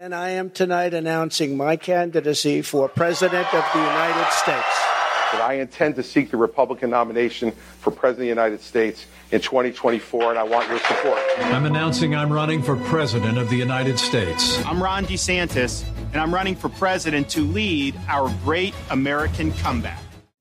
And I am tonight announcing my candidacy for President of the United States. That I intend to seek the Republican nomination for President of the United States in 2024, and I want your support. I'm announcing I'm running for President of the United States. I'm Ron DeSantis, and I'm running for President to lead our great American comeback.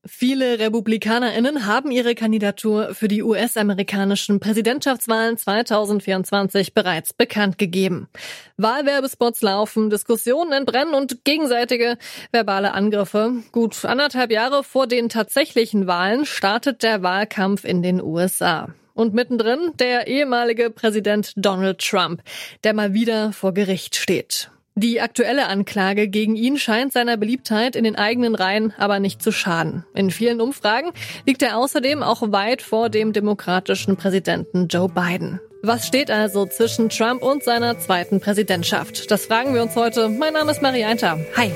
Viele Republikanerinnen haben ihre Kandidatur für die US-amerikanischen Präsidentschaftswahlen 2024 bereits bekannt gegeben. Wahlwerbespots laufen, Diskussionen entbrennen und gegenseitige verbale Angriffe. Gut anderthalb Jahre vor den tatsächlichen Wahlen startet der Wahlkampf in den USA. Und mittendrin der ehemalige Präsident Donald Trump, der mal wieder vor Gericht steht. Die aktuelle Anklage gegen ihn scheint seiner Beliebtheit in den eigenen Reihen aber nicht zu schaden. In vielen Umfragen liegt er außerdem auch weit vor dem demokratischen Präsidenten Joe Biden. Was steht also zwischen Trump und seiner zweiten Präsidentschaft? Das fragen wir uns heute. Mein Name ist Marie Einter. Hi.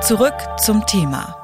Zurück zum Thema.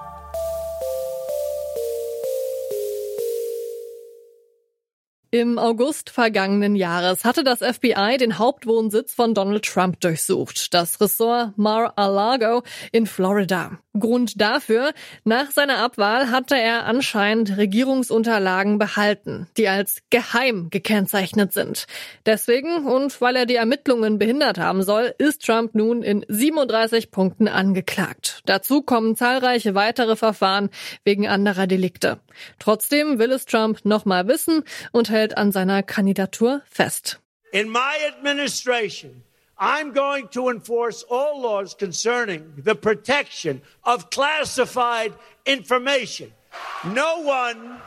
Im August vergangenen Jahres hatte das FBI den Hauptwohnsitz von Donald Trump durchsucht, das Ressort Mar-a-Lago in Florida. Grund dafür, nach seiner Abwahl hatte er anscheinend Regierungsunterlagen behalten, die als geheim gekennzeichnet sind. Deswegen und weil er die Ermittlungen behindert haben soll, ist Trump nun in 37 Punkten angeklagt. Dazu kommen zahlreiche weitere Verfahren wegen anderer Delikte. Trotzdem will es Trump nochmal wissen und hält an seiner Kandidatur fest. In my administration I'm going to enforce all laws concerning the protection of classified information. No one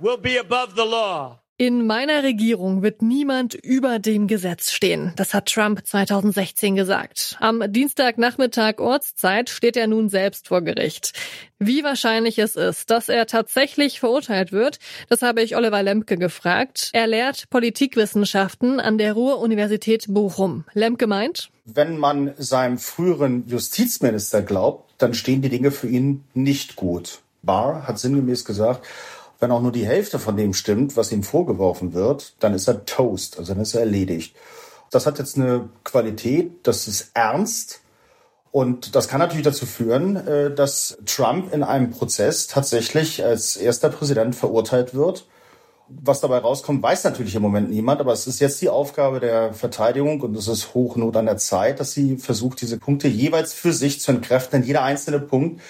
will be above the law. In meiner Regierung wird niemand über dem Gesetz stehen. Das hat Trump 2016 gesagt. Am Dienstagnachmittag Ortszeit steht er nun selbst vor Gericht. Wie wahrscheinlich es ist, dass er tatsächlich verurteilt wird, das habe ich Oliver Lemke gefragt. Er lehrt Politikwissenschaften an der Ruhr-Universität Bochum. Lemke meint, wenn man seinem früheren Justizminister glaubt, dann stehen die Dinge für ihn nicht gut. Barr hat sinngemäß gesagt, wenn auch nur die Hälfte von dem stimmt, was ihm vorgeworfen wird, dann ist er toast, also dann ist er erledigt. Das hat jetzt eine Qualität, das ist ernst. Und das kann natürlich dazu führen, äh, dass Trump in einem Prozess tatsächlich als erster Präsident verurteilt wird. Was dabei rauskommt, weiß natürlich im Moment niemand, aber es ist jetzt die Aufgabe der Verteidigung und es ist Hochnot an der Zeit, dass sie versucht, diese Punkte jeweils für sich zu entkräften. Denn jeder einzelne Punkt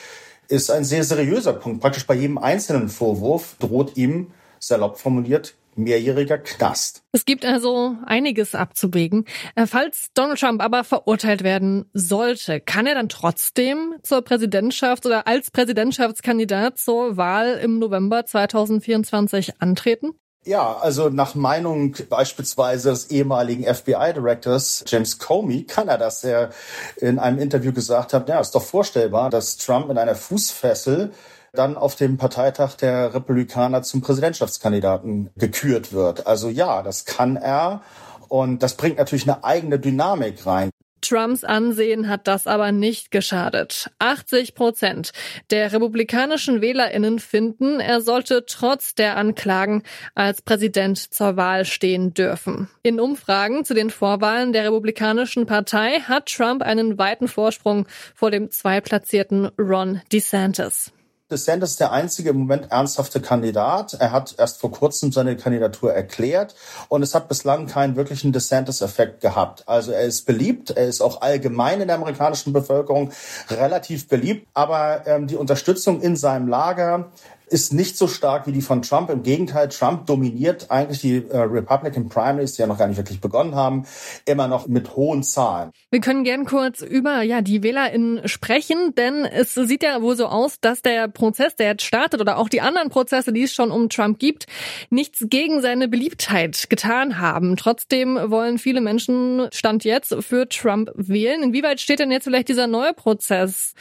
ist ein sehr seriöser Punkt. Praktisch bei jedem einzelnen Vorwurf droht ihm, salopp formuliert, mehrjähriger Knast. Es gibt also einiges abzuwägen. Äh, falls Donald Trump aber verurteilt werden sollte, kann er dann trotzdem zur Präsidentschaft oder als Präsidentschaftskandidat zur Wahl im November 2024 antreten? Ja, also nach Meinung beispielsweise des ehemaligen FBI-Directors James Comey kann er das, der in einem Interview gesagt hat, ja, ist doch vorstellbar, dass Trump in einer Fußfessel dann auf dem Parteitag der Republikaner zum Präsidentschaftskandidaten gekürt wird. Also ja, das kann er. Und das bringt natürlich eine eigene Dynamik rein. Trumps Ansehen hat das aber nicht geschadet. 80 Prozent der republikanischen Wählerinnen finden, er sollte trotz der Anklagen als Präsident zur Wahl stehen dürfen. In Umfragen zu den Vorwahlen der Republikanischen Partei hat Trump einen weiten Vorsprung vor dem zweitplatzierten Ron DeSantis. DeSantis ist der einzige im Moment ernsthafte Kandidat. Er hat erst vor kurzem seine Kandidatur erklärt und es hat bislang keinen wirklichen DeSantis-Effekt gehabt. Also er ist beliebt, er ist auch allgemein in der amerikanischen Bevölkerung relativ beliebt, aber ähm, die Unterstützung in seinem Lager ist nicht so stark wie die von Trump. Im Gegenteil, Trump dominiert eigentlich die äh, Republican Primaries, die ja noch gar nicht wirklich begonnen haben, immer noch mit hohen Zahlen. Wir können gern kurz über ja die WählerInnen sprechen, denn es sieht ja wohl so aus, dass der Prozess, der jetzt startet oder auch die anderen Prozesse, die es schon um Trump gibt, nichts gegen seine Beliebtheit getan haben. Trotzdem wollen viele Menschen Stand jetzt für Trump wählen. Inwieweit steht denn jetzt vielleicht dieser neue Prozess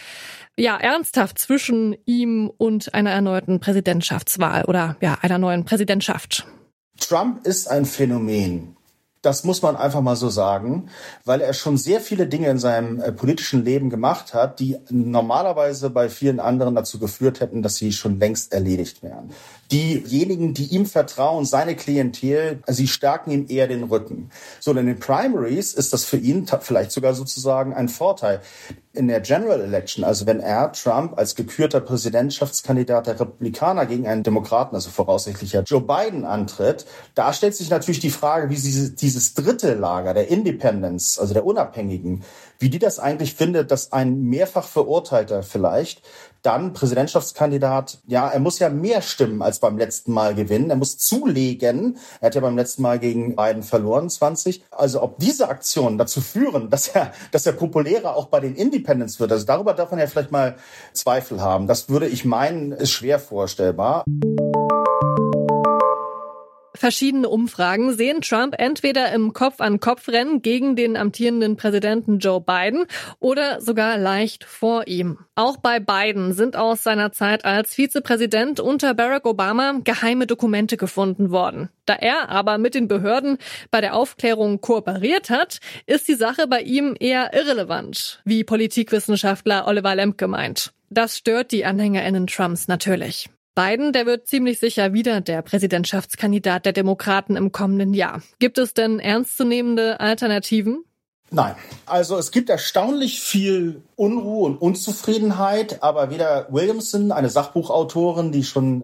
ja ernsthaft zwischen ihm und einer erneuten Präsidentschaftswahl oder ja einer neuen Präsidentschaft. Trump ist ein Phänomen. Das muss man einfach mal so sagen, weil er schon sehr viele Dinge in seinem äh, politischen Leben gemacht hat, die normalerweise bei vielen anderen dazu geführt hätten, dass sie schon längst erledigt wären. Diejenigen, die ihm vertrauen, seine Klientel, sie stärken ihm eher den Rücken. So, in den Primaries ist das für ihn vielleicht sogar sozusagen ein Vorteil in der General Election, also wenn er Trump als gekürter Präsidentschaftskandidat der Republikaner gegen einen Demokraten, also voraussichtlich ja Joe Biden antritt, da stellt sich natürlich die Frage, wie sie dieses dritte Lager der Independents, also der Unabhängigen, wie die das eigentlich findet, dass ein mehrfach Verurteilter vielleicht dann Präsidentschaftskandidat, ja, er muss ja mehr Stimmen als beim letzten Mal gewinnen. Er muss zulegen. Er hat ja beim letzten Mal gegen Biden verloren, 20. Also ob diese Aktionen dazu führen, dass er, dass er populärer auch bei den Independents wird, also darüber darf man ja vielleicht mal Zweifel haben. Das würde ich meinen, ist schwer vorstellbar. Verschiedene Umfragen sehen Trump entweder im Kopf-an-Kopf-Rennen gegen den amtierenden Präsidenten Joe Biden oder sogar leicht vor ihm. Auch bei Biden sind aus seiner Zeit als Vizepräsident unter Barack Obama geheime Dokumente gefunden worden. Da er aber mit den Behörden bei der Aufklärung kooperiert hat, ist die Sache bei ihm eher irrelevant, wie Politikwissenschaftler Oliver Lemp gemeint. Das stört die AnhängerInnen Trumps natürlich. Biden, der wird ziemlich sicher wieder der Präsidentschaftskandidat der Demokraten im kommenden Jahr. Gibt es denn ernstzunehmende Alternativen? Nein. Also es gibt erstaunlich viel Unruhe und Unzufriedenheit, aber weder Williamson, eine Sachbuchautorin, die schon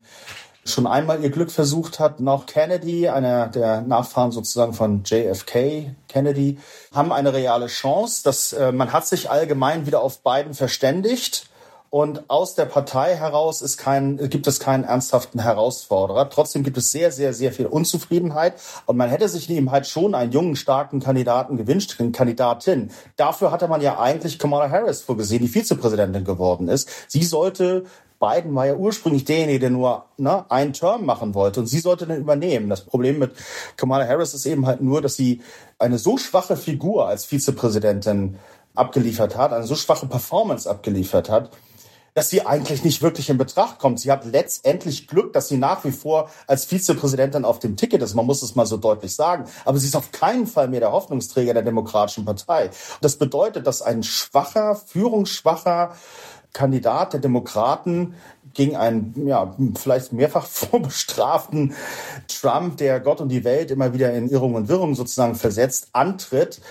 schon einmal ihr Glück versucht hat, noch Kennedy, einer der Nachfahren sozusagen von JFK Kennedy, haben eine reale Chance. dass äh, man hat sich allgemein wieder auf Biden verständigt. Und aus der Partei heraus ist kein, gibt es keinen ernsthaften Herausforderer. Trotzdem gibt es sehr, sehr, sehr viel Unzufriedenheit. Und man hätte sich eben halt schon einen jungen, starken Kandidaten gewünscht, eine Kandidatin. Dafür hatte man ja eigentlich Kamala Harris vorgesehen, die Vizepräsidentin geworden ist. Sie sollte Biden war ja ursprünglich derjenige, der nur ne, einen Term machen wollte und sie sollte den übernehmen. Das Problem mit Kamala Harris ist eben halt nur, dass sie eine so schwache Figur als Vizepräsidentin abgeliefert hat, eine so schwache Performance abgeliefert hat, dass sie eigentlich nicht wirklich in Betracht kommt. Sie hat letztendlich Glück, dass sie nach wie vor als Vizepräsidentin auf dem Ticket ist. Man muss es mal so deutlich sagen. Aber sie ist auf keinen Fall mehr der Hoffnungsträger der Demokratischen Partei. Das bedeutet, dass ein schwacher, führungsschwacher Kandidat der Demokraten gegen einen ja, vielleicht mehrfach vorbestraften Trump, der Gott und die Welt immer wieder in Irrung und Wirrung sozusagen versetzt, antritt.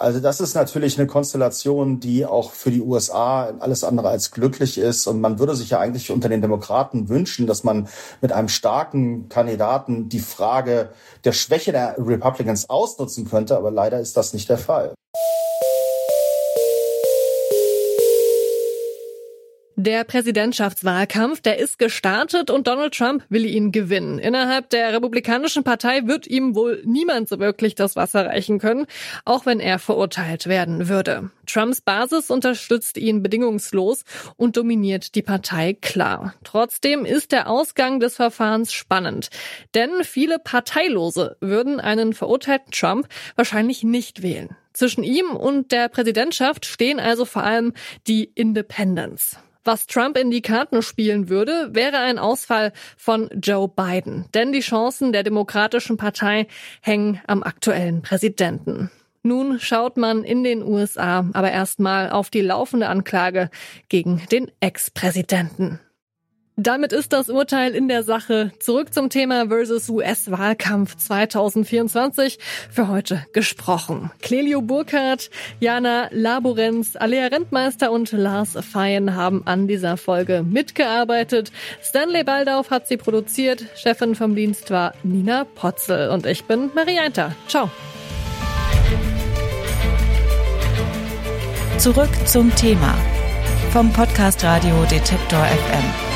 Also das ist natürlich eine Konstellation, die auch für die USA alles andere als glücklich ist. Und man würde sich ja eigentlich unter den Demokraten wünschen, dass man mit einem starken Kandidaten die Frage der Schwäche der Republicans ausnutzen könnte. Aber leider ist das nicht der Fall. Der Präsidentschaftswahlkampf, der ist gestartet und Donald Trump will ihn gewinnen. Innerhalb der Republikanischen Partei wird ihm wohl niemand so wirklich das Wasser reichen können, auch wenn er verurteilt werden würde. Trumps Basis unterstützt ihn bedingungslos und dominiert die Partei klar. Trotzdem ist der Ausgang des Verfahrens spannend, denn viele Parteilose würden einen verurteilten Trump wahrscheinlich nicht wählen. Zwischen ihm und der Präsidentschaft stehen also vor allem die Independents. Was Trump in die Karten spielen würde, wäre ein Ausfall von Joe Biden. Denn die Chancen der Demokratischen Partei hängen am aktuellen Präsidenten. Nun schaut man in den USA aber erstmal auf die laufende Anklage gegen den Ex-Präsidenten. Damit ist das Urteil in der Sache zurück zum Thema versus US-Wahlkampf 2024 für heute gesprochen. Clelio Burkhardt, Jana Laborenz, Alea Rentmeister und Lars Feyen haben an dieser Folge mitgearbeitet. Stanley Baldauf hat sie produziert. Chefin vom Dienst war Nina Potzel und ich bin Marie Einter. Ciao. Zurück zum Thema vom Podcast Radio Detektor FM.